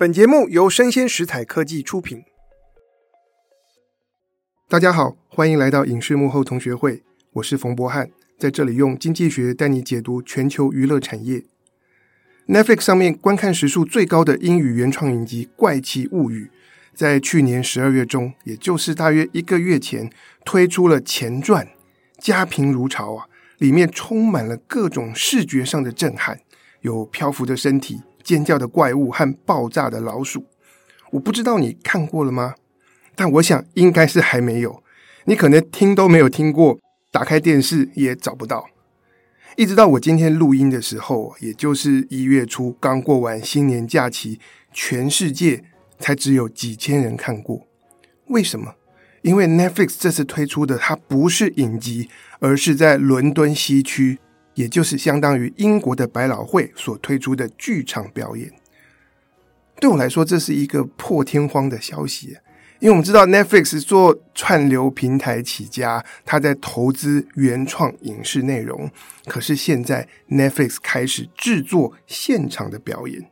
本节目由生鲜食材科技出品。大家好，欢迎来到影视幕后同学会，我是冯博翰，在这里用经济学带你解读全球娱乐产业。Netflix 上面观看时数最高的英语原创影集《怪奇物语》，在去年十二月中，也就是大约一个月前，推出了前传，家贫如潮啊，里面充满了各种视觉上的震撼，有漂浮的身体。尖叫的怪物和爆炸的老鼠，我不知道你看过了吗？但我想应该是还没有。你可能听都没有听过，打开电视也找不到。一直到我今天录音的时候，也就是一月初刚过完新年假期，全世界才只有几千人看过。为什么？因为 Netflix 这次推出的它不是影集，而是在伦敦西区。也就是相当于英国的百老汇所推出的剧场表演，对我来说，这是一个破天荒的消息。因为我们知道 Netflix 做串流平台起家，他在投资原创影视内容。可是现在 Netflix 开始制作现场的表演。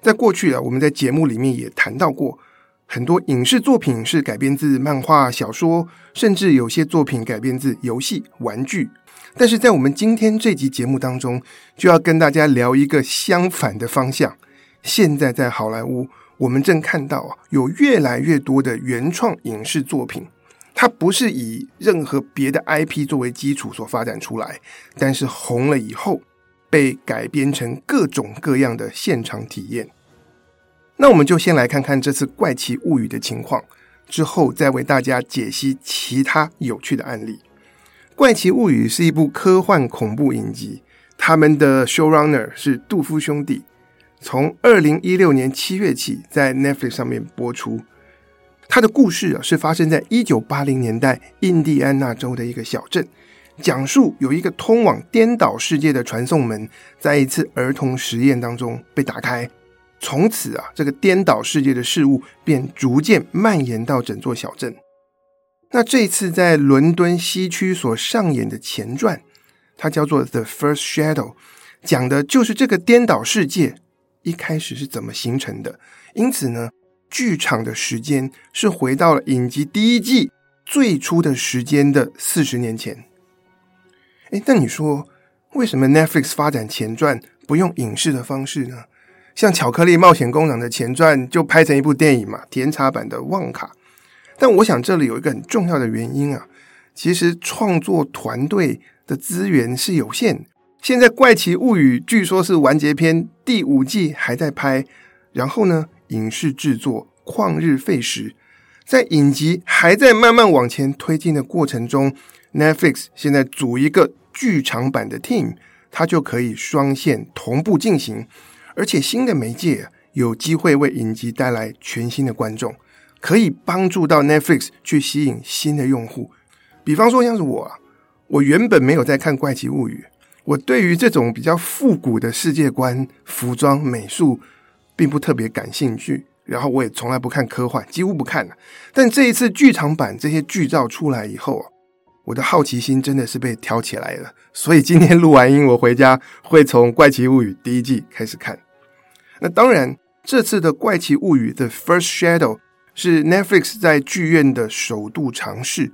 在过去啊，我们在节目里面也谈到过，很多影视作品是改编自漫画、小说，甚至有些作品改编自游戏、玩具。但是在我们今天这集节目当中，就要跟大家聊一个相反的方向。现在在好莱坞，我们正看到啊，有越来越多的原创影视作品，它不是以任何别的 IP 作为基础所发展出来，但是红了以后，被改编成各种各样的现场体验。那我们就先来看看这次《怪奇物语》的情况，之后再为大家解析其他有趣的案例。《怪奇物语》是一部科幻恐怖影集，他们的 showrunner 是杜夫兄弟。从二零一六年七月起，在 Netflix 上面播出。他的故事啊，是发生在一九八零年代印第安纳州的一个小镇，讲述有一个通往颠倒世界的传送门，在一次儿童实验当中被打开，从此啊，这个颠倒世界的事物便逐渐蔓延到整座小镇。那这次在伦敦西区所上演的前传，它叫做《The First Shadow》，讲的就是这个颠倒世界一开始是怎么形成的。因此呢，剧场的时间是回到了影集第一季最初的时间的四十年前。诶，那你说为什么 Netflix 发展前传不用影视的方式呢？像《巧克力冒险工厂》的前传就拍成一部电影嘛，甜茶版的《旺卡》。但我想这里有一个很重要的原因啊，其实创作团队的资源是有限。现在《怪奇物语》据说是完结篇，第五季还在拍，然后呢，影视制作旷日费时，在影集还在慢慢往前推进的过程中，Netflix 现在组一个剧场版的 team，它就可以双线同步进行，而且新的媒介有机会为影集带来全新的观众。可以帮助到 Netflix 去吸引新的用户，比方说像是我啊，我原本没有在看《怪奇物语》，我对于这种比较复古的世界观、服装、美术并不特别感兴趣，然后我也从来不看科幻，几乎不看了。但这一次剧场版这些剧照出来以后啊，我的好奇心真的是被挑起来了，所以今天录完音，我回家会从《怪奇物语》第一季开始看。那当然，这次的《怪奇物语》The First Shadow。是 Netflix 在剧院的首度尝试，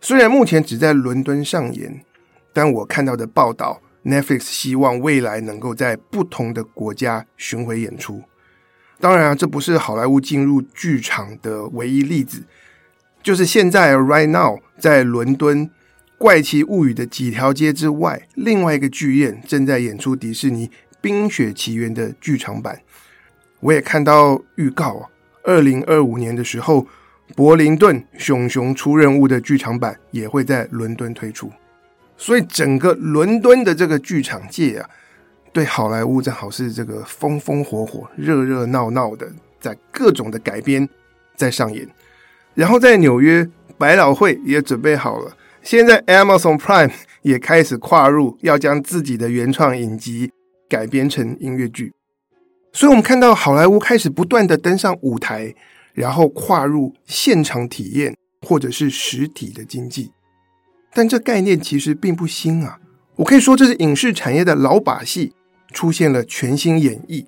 虽然目前只在伦敦上演，但我看到的报道，Netflix 希望未来能够在不同的国家巡回演出。当然啊，这不是好莱坞进入剧场的唯一例子，就是现在 right now 在伦敦《怪奇物语》的几条街之外，另外一个剧院正在演出迪士尼《冰雪奇缘》的剧场版。我也看到预告啊。二零二五年的时候，柏林顿熊熊出任务的剧场版也会在伦敦推出，所以整个伦敦的这个剧场界啊，对好莱坞正好是这个风风火火、热热闹闹的，在各种的改编在上演。然后在纽约，百老汇也准备好了，现在 Amazon Prime 也开始跨入，要将自己的原创影集改编成音乐剧。所以，我们看到好莱坞开始不断的登上舞台，然后跨入现场体验或者是实体的经济。但这概念其实并不新啊，我可以说这是影视产业的老把戏，出现了全新演绎。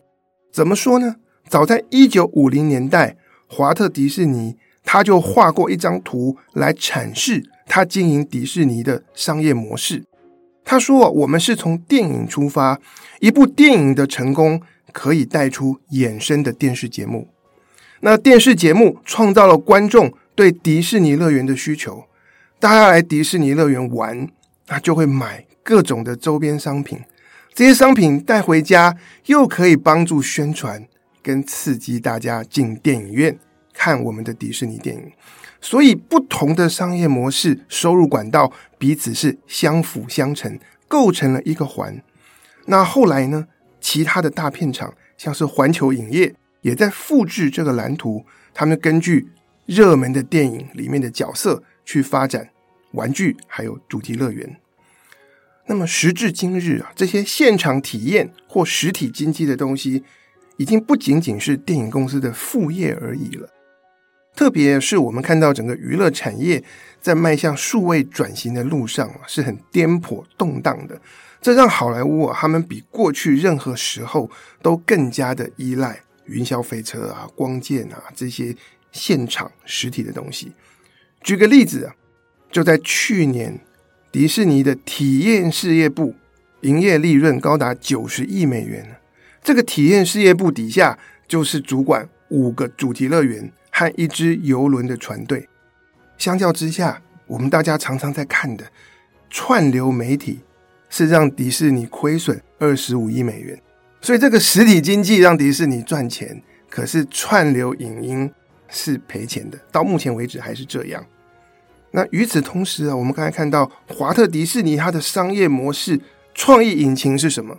怎么说呢？早在一九五零年代，华特迪士尼他就画过一张图来阐释他经营迪士尼的商业模式。他说：“我们是从电影出发，一部电影的成功可以带出衍生的电视节目。那电视节目创造了观众对迪士尼乐园的需求，大家来迪士尼乐园玩，那就会买各种的周边商品。这些商品带回家，又可以帮助宣传跟刺激大家进电影院看我们的迪士尼电影。”所以，不同的商业模式、收入管道彼此是相辅相成，构成了一个环。那后来呢？其他的大片厂，像是环球影业，也在复制这个蓝图。他们根据热门的电影里面的角色去发展玩具，还有主题乐园。那么时至今日啊，这些现场体验或实体经济的东西，已经不仅仅是电影公司的副业而已了。特别是我们看到整个娱乐产业在迈向数位转型的路上啊，是很颠簸动荡的。这让好莱坞啊，他们比过去任何时候都更加的依赖云霄飞车啊、光剑啊这些现场实体的东西。举个例子啊，就在去年，迪士尼的体验事业部营业利润高达九十亿美元。这个体验事业部底下就是主管五个主题乐园。和一支游轮的船队，相较之下，我们大家常常在看的串流媒体是让迪士尼亏损二十五亿美元，所以这个实体经济让迪士尼赚钱，可是串流影音是赔钱的，到目前为止还是这样。那与此同时啊，我们刚才看到华特迪士尼它的商业模式创意引擎是什么？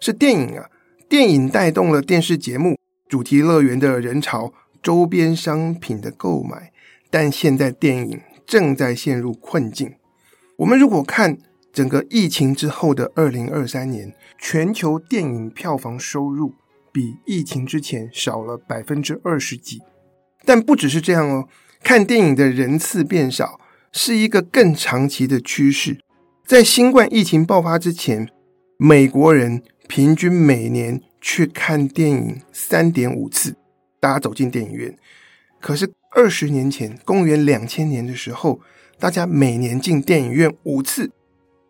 是电影啊，电影带动了电视节目、主题乐园的人潮。周边商品的购买，但现在电影正在陷入困境。我们如果看整个疫情之后的二零二三年，全球电影票房收入比疫情之前少了百分之二十几。但不只是这样哦，看电影的人次变少是一个更长期的趋势。在新冠疫情爆发之前，美国人平均每年去看电影三点五次。大家走进电影院，可是二十年前，公元两千年的时候，大家每年进电影院五次。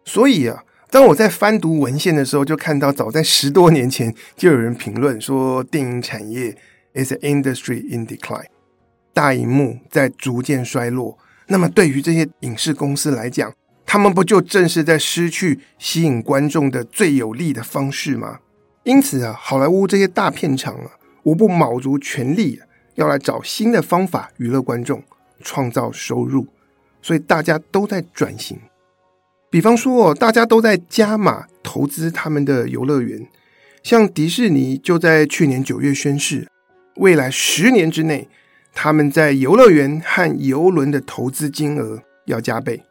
所以啊，当我在翻读文献的时候，就看到早在十多年前就有人评论说，电影产业 is an industry in decline，大荧幕在逐渐衰落。那么，对于这些影视公司来讲，他们不就正是在失去吸引观众的最有利的方式吗？因此啊，好莱坞这些大片厂啊。无不卯足全力要来找新的方法娱乐观众，创造收入，所以大家都在转型。比方说，大家都在加码投资他们的游乐园，像迪士尼就在去年九月宣誓，未来十年之内，他们在游乐园和游轮的投资金额要加倍。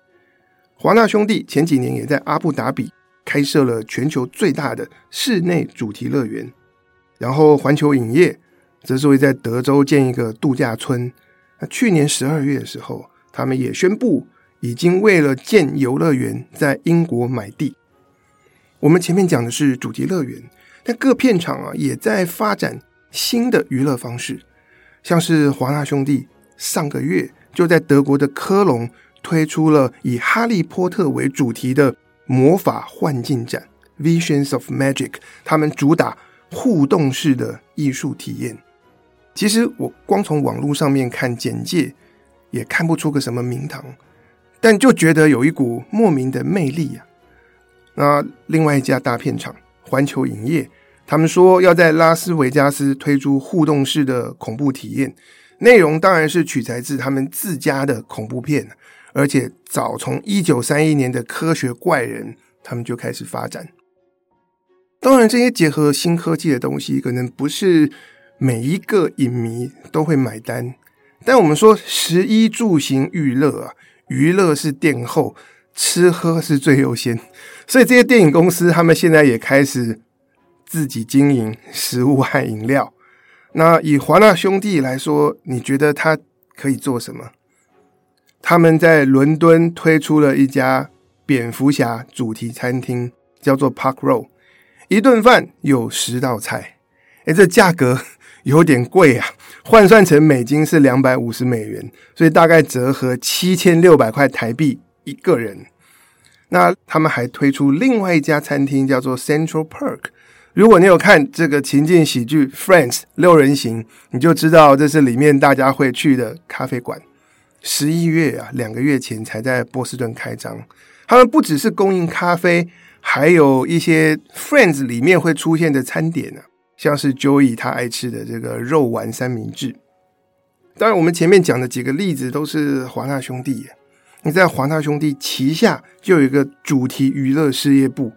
华纳兄弟前几年也在阿布达比开设了全球最大的室内主题乐园。然后，环球影业则是会在德州建一个度假村。那去年十二月的时候，他们也宣布已经为了建游乐园在英国买地。我们前面讲的是主题乐园，但各片场啊也在发展新的娱乐方式，像是华纳兄弟上个月就在德国的科隆推出了以哈利波特为主题的魔法幻境展 （Visions of Magic），他们主打。互动式的艺术体验，其实我光从网络上面看简介，也看不出个什么名堂，但就觉得有一股莫名的魅力啊。那另外一家大片厂环球影业，他们说要在拉斯维加斯推出互动式的恐怖体验，内容当然是取材自他们自家的恐怖片，而且早从一九三一年的科学怪人，他们就开始发展。当然，这些结合新科技的东西，可能不是每一个影迷都会买单。但我们说，食衣住行娱乐啊，娱乐是殿后，吃喝是最优先。所以，这些电影公司他们现在也开始自己经营食物和饮料。那以华纳兄弟来说，你觉得他可以做什么？他们在伦敦推出了一家蝙蝠侠主题餐厅，叫做 Park Row。一顿饭有十道菜，诶，这价格有点贵啊，换算成美金是两百五十美元，所以大概折合七千六百块台币一个人。那他们还推出另外一家餐厅，叫做 Central Park。如果你有看这个情境喜剧《Friends》六人行，你就知道这是里面大家会去的咖啡馆。十一月啊，两个月前才在波士顿开张。他们不只是供应咖啡，还有一些《Friends》里面会出现的餐点呢、啊。像是 Joey 他爱吃的这个肉丸三明治，当然我们前面讲的几个例子都是华纳兄弟。你在华纳兄弟旗下就有一个主题娱乐事业部，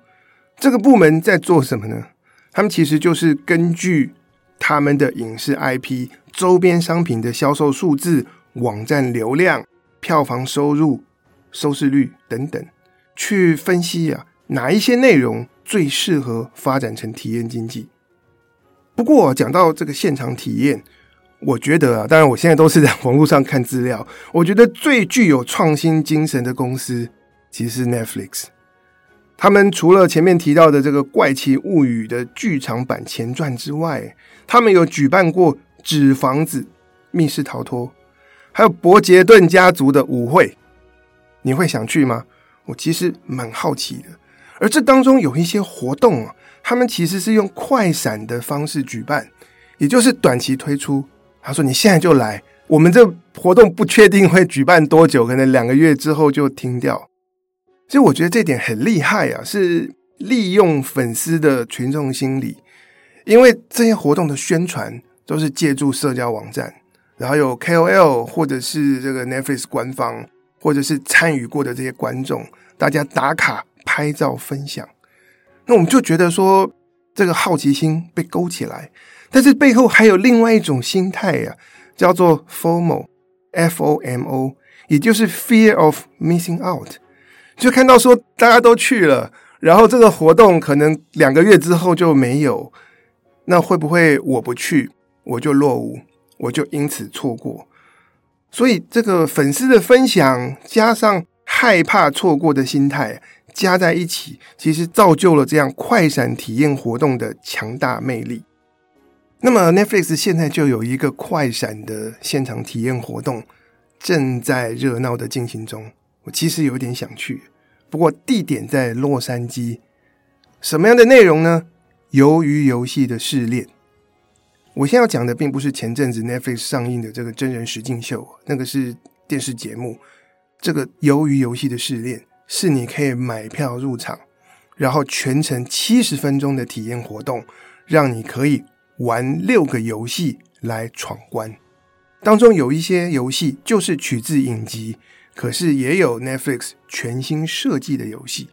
这个部门在做什么呢？他们其实就是根据他们的影视 IP、周边商品的销售数字、网站流量、票房收入、收视率等等，去分析啊哪一些内容最适合发展成体验经济。不过讲到这个现场体验，我觉得啊，当然我现在都是在网络上看资料。我觉得最具有创新精神的公司，其实是 Netflix。他们除了前面提到的这个《怪奇物语》的剧场版前传之外，他们有举办过《纸房子》、《密室逃脱》，还有伯杰顿家族的舞会。你会想去吗？我其实蛮好奇的。而这当中有一些活动啊。他们其实是用快闪的方式举办，也就是短期推出。他说：“你现在就来，我们这活动不确定会举办多久，可能两个月之后就停掉。”所以我觉得这点很厉害啊，是利用粉丝的群众心理，因为这些活动的宣传都是借助社交网站，然后有 KOL 或者是这个 Netflix 官方，或者是参与过的这些观众，大家打卡、拍照、分享。那我们就觉得说，这个好奇心被勾起来，但是背后还有另外一种心态呀、叫做 FOMO，F-O-M-O，也就是 Fear of Missing Out。就看到说大家都去了，然后这个活动可能两个月之后就没有，那会不会我不去我就落伍，我就因此错过？所以这个粉丝的分享加上害怕错过的心态。加在一起，其实造就了这样快闪体验活动的强大魅力。那么，Netflix 现在就有一个快闪的现场体验活动，正在热闹的进行中。我其实有点想去，不过地点在洛杉矶。什么样的内容呢？鱿鱼游戏的试炼。我现在要讲的并不是前阵子 Netflix 上映的这个真人实境秀，那个是电视节目。这个鱿鱼游戏的试炼。是你可以买票入场，然后全程七十分钟的体验活动，让你可以玩六个游戏来闯关。当中有一些游戏就是取自影集，可是也有 Netflix 全新设计的游戏。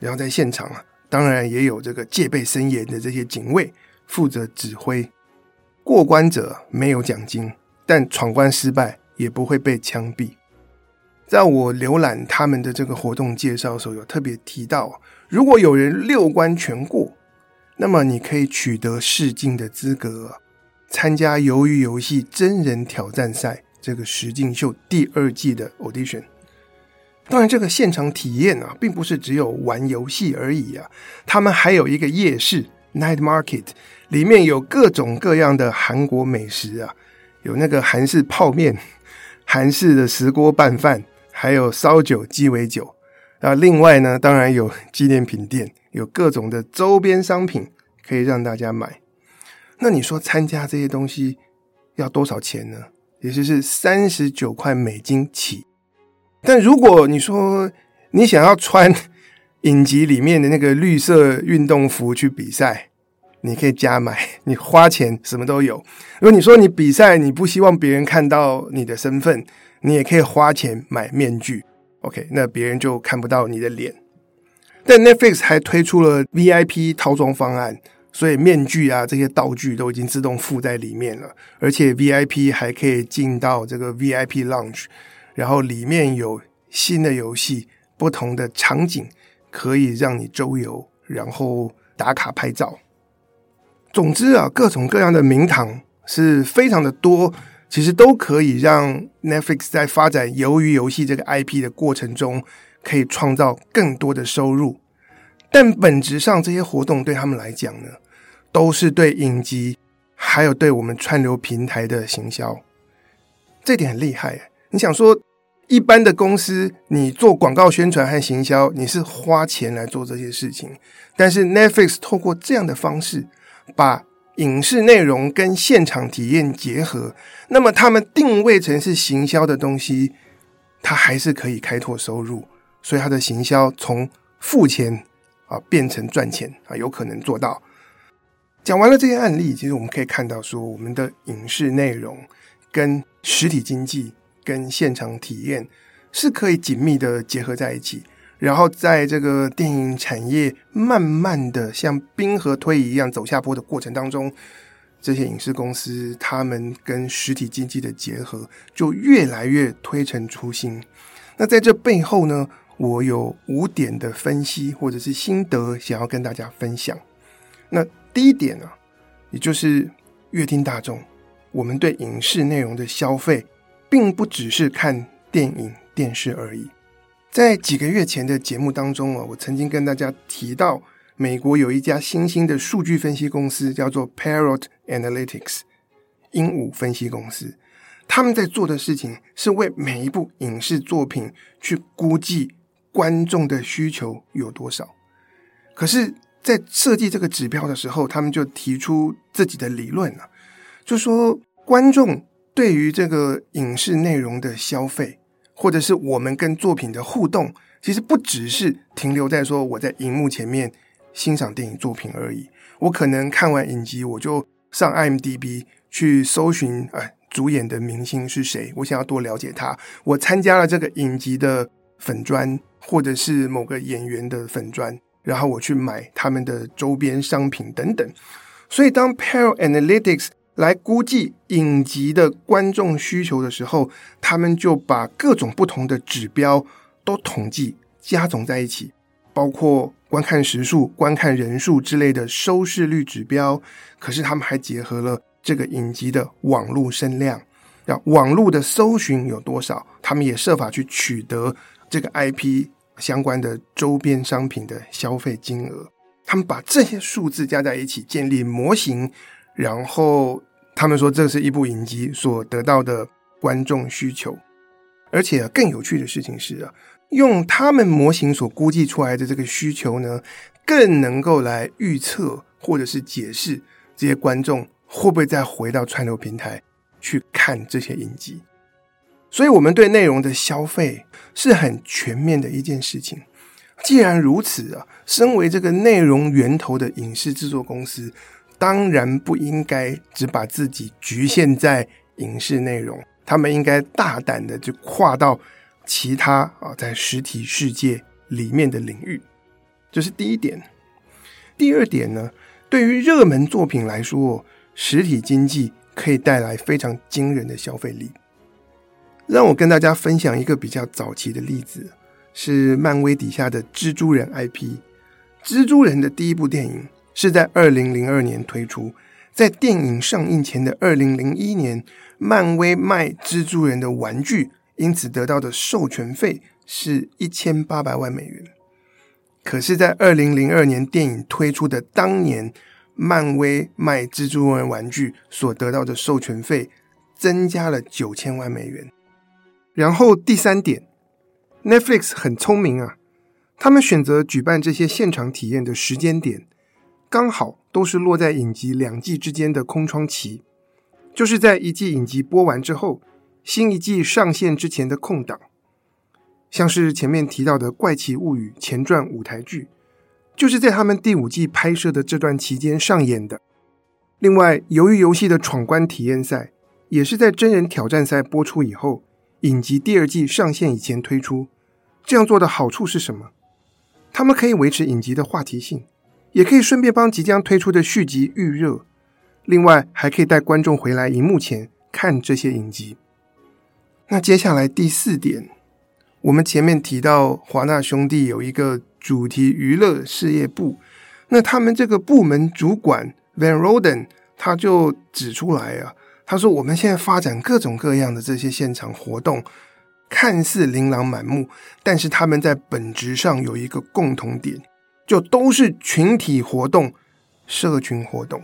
然后在现场啊，当然也有这个戒备森严的这些警卫负责指挥。过关者没有奖金，但闯关失败也不会被枪毙。在我浏览他们的这个活动介绍的时候，有特别提到，如果有人六关全过，那么你可以取得试镜的资格，参加《鱿鱼游戏》真人挑战赛这个实境秀第二季的 audition。当然，这个现场体验啊，并不是只有玩游戏而已啊，他们还有一个夜市 （night market），里面有各种各样的韩国美食啊，有那个韩式泡面、韩式的石锅拌饭。还有烧酒、鸡尾酒，啊，另外呢，当然有纪念品店，有各种的周边商品可以让大家买。那你说参加这些东西要多少钱呢？也就是三十九块美金起。但如果你说你想要穿影集里面的那个绿色运动服去比赛，你可以加买，你花钱什么都有。如果你说你比赛，你不希望别人看到你的身份。你也可以花钱买面具，OK，那别人就看不到你的脸。但 Netflix 还推出了 VIP 套装方案，所以面具啊这些道具都已经自动附在里面了，而且 VIP 还可以进到这个 VIP Lounge，然后里面有新的游戏、不同的场景可以让你周游，然后打卡拍照。总之啊，各种各样的名堂是非常的多。其实都可以让 Netflix 在发展鱿鱼游戏这个 IP 的过程中，可以创造更多的收入。但本质上，这些活动对他们来讲呢，都是对影集还有对我们串流平台的行销，这点很厉害。你想说，一般的公司，你做广告宣传和行销，你是花钱来做这些事情，但是 Netflix 透过这样的方式，把影视内容跟现场体验结合，那么他们定位成是行销的东西，它还是可以开拓收入，所以它的行销从付钱啊变成赚钱啊，有可能做到。讲完了这些案例，其实我们可以看到，说我们的影视内容跟实体经济、跟现场体验是可以紧密的结合在一起。然后在这个电影产业慢慢的像冰河推移一样走下坡的过程当中，这些影视公司他们跟实体经济的结合就越来越推陈出新。那在这背后呢，我有五点的分析或者是心得想要跟大家分享。那第一点呢，也就是阅听大众，我们对影视内容的消费，并不只是看电影、电视而已。在几个月前的节目当中啊，我曾经跟大家提到，美国有一家新兴的数据分析公司，叫做 Parrot Analytics（ 鹦鹉分析公司）。他们在做的事情是为每一部影视作品去估计观众的需求有多少。可是，在设计这个指标的时候，他们就提出自己的理论了，就说观众对于这个影视内容的消费，或者是我们跟作品的互动，其实不只是停留在说我在荧幕前面欣赏电影作品而已。我可能看完影集，我就上 IMDB 去搜寻，哎，主演的明星是谁？我想要多了解他。我参加了这个影集的粉专，或者是某个演员的粉专。然后我去买他们的周边商品等等，所以当 Parrot Analytics 来估计影集的观众需求的时候，他们就把各种不同的指标都统计加总在一起，包括观看时数、观看人数之类的收视率指标。可是他们还结合了这个影集的网络声量，要网络的搜寻有多少，他们也设法去取得这个 IP。相关的周边商品的消费金额，他们把这些数字加在一起建立模型，然后他们说这是一部影集所得到的观众需求，而且更有趣的事情是啊，用他们模型所估计出来的这个需求呢，更能够来预测或者是解释这些观众会不会再回到串流平台去看这些影集。所以，我们对内容的消费是很全面的一件事情。既然如此啊，身为这个内容源头的影视制作公司，当然不应该只把自己局限在影视内容，他们应该大胆的就跨到其他啊，在实体世界里面的领域。这是第一点。第二点呢，对于热门作品来说，实体经济可以带来非常惊人的消费力。让我跟大家分享一个比较早期的例子，是漫威底下的蜘蛛人 IP。蜘蛛人的第一部电影是在二零零二年推出，在电影上映前的二零零一年，漫威卖蜘蛛人的玩具，因此得到的授权费是一千八百万美元。可是，在二零零二年电影推出的当年，漫威卖蜘蛛人玩具所得到的授权费增加了九千万美元。然后第三点，Netflix 很聪明啊，他们选择举办这些现场体验的时间点，刚好都是落在影集两季之间的空窗期，就是在一季影集播完之后，新一季上线之前的空档。像是前面提到的《怪奇物语》前传舞台剧，就是在他们第五季拍摄的这段期间上演的。另外，鱿鱼游戏的闯关体验赛，也是在真人挑战赛播出以后。影集第二季上线以前推出，这样做的好处是什么？他们可以维持影集的话题性，也可以顺便帮即将推出的续集预热。另外，还可以带观众回来荧幕前看这些影集。那接下来第四点，我们前面提到华纳兄弟有一个主题娱乐事业部，那他们这个部门主管 Van Roden 他就指出来啊。他说：“我们现在发展各种各样的这些现场活动，看似琳琅满目，但是他们在本质上有一个共同点，就都是群体活动、社群活动。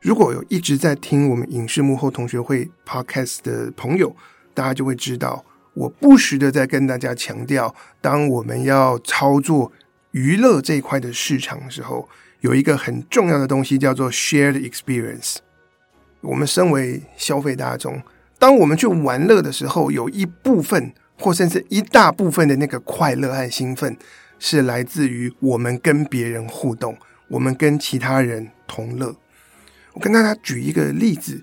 如果有一直在听我们影视幕后同学会 Podcast 的朋友，大家就会知道，我不时的在跟大家强调，当我们要操作娱乐这一块的市场的时候，有一个很重要的东西叫做 Shared Experience。我们身为消费大众，当我们去玩乐的时候，有一部分或甚至一大部分的那个快乐和兴奋，是来自于我们跟别人互动，我们跟其他人同乐。我跟大家举一个例子，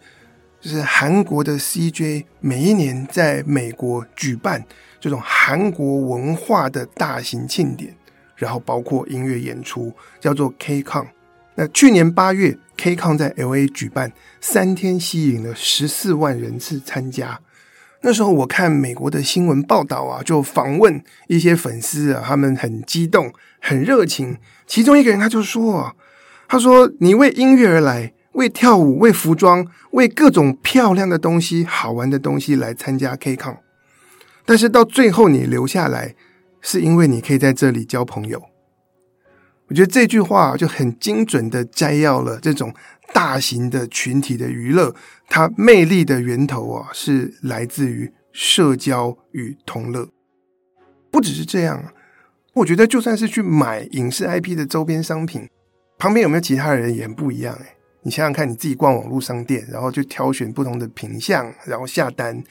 就是韩国的 CJ 每一年在美国举办这种韩国文化的大型庆典，然后包括音乐演出，叫做 KCON。那去年八月，KCON 在 LA 举办，三天吸引了十四万人次参加。那时候我看美国的新闻报道啊，就访问一些粉丝啊，他们很激动、很热情。其中一个人他就说啊，他说：“你为音乐而来。”为跳舞、为服装、为各种漂亮的东西、好玩的东西来参加 KCON，但是到最后你留下来，是因为你可以在这里交朋友。我觉得这句话就很精准的摘要了这种大型的群体的娱乐，它魅力的源头啊，是来自于社交与同乐。不只是这样，我觉得就算是去买影视 IP 的周边商品，旁边有没有其他人也很不一样诶。你想想看，你自己逛网络商店，然后就挑选不同的品相，然后下单，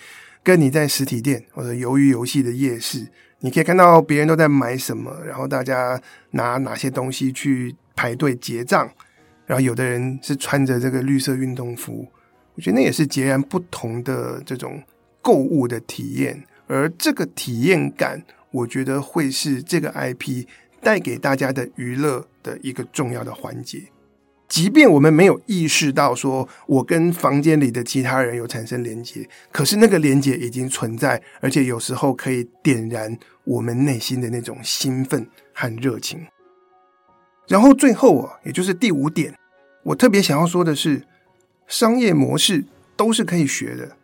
跟你在实体店或者鱿鱼游戏的夜市，你可以看到别人都在买什么，然后大家拿哪些东西去排队结账，然后有的人是穿着这个绿色运动服，我觉得那也是截然不同的这种购物的体验，而这个体验感，我觉得会是这个 IP 带给大家的娱乐的一个重要的环节。即便我们没有意识到说，我跟房间里的其他人有产生连接，可是那个连接已经存在，而且有时候可以点燃我们内心的那种兴奋和热情。然后最后啊，也就是第五点，我特别想要说的是，商业模式都是可以学的，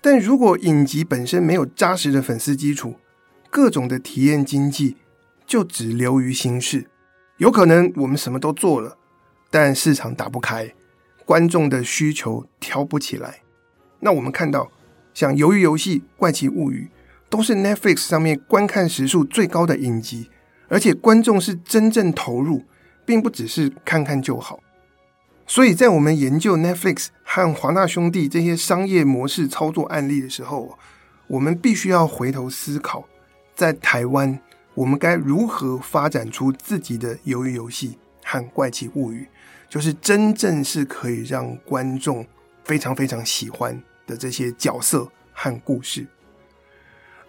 但如果影集本身没有扎实的粉丝基础，各种的体验经济就只流于形式，有可能我们什么都做了。但市场打不开，观众的需求挑不起来。那我们看到，像《鱿鱼游戏》《怪奇物语》都是 Netflix 上面观看时数最高的影集，而且观众是真正投入，并不只是看看就好。所以在我们研究 Netflix 和华纳兄弟这些商业模式操作案例的时候，我们必须要回头思考，在台湾我们该如何发展出自己的鱿鱼游戏和怪奇物语。就是真正是可以让观众非常非常喜欢的这些角色和故事。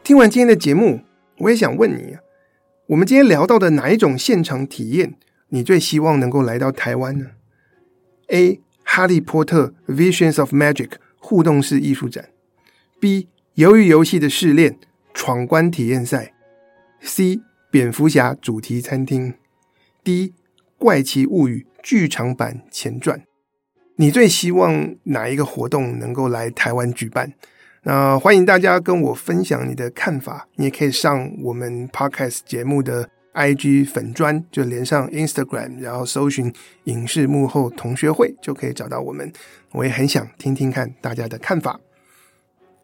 听完今天的节目，我也想问你，我们今天聊到的哪一种现场体验，你最希望能够来到台湾呢？A. 哈利波特 Visions of Magic 互动式艺术展；B. 鱿鱼游戏的试炼闯关体验赛；C. 蝙蝠侠主题餐厅；D. 怪奇物语。剧场版前传，你最希望哪一个活动能够来台湾举办？那欢迎大家跟我分享你的看法。你也可以上我们 Podcast 节目的 IG 粉专，就连上 Instagram，然后搜寻“影视幕后同学会”，就可以找到我们。我也很想听听看大家的看法。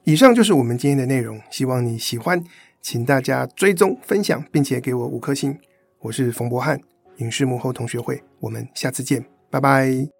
以上就是我们今天的内容，希望你喜欢，请大家追踪、分享，并且给我五颗星。我是冯博翰。影视幕后同学会，我们下次见，拜拜。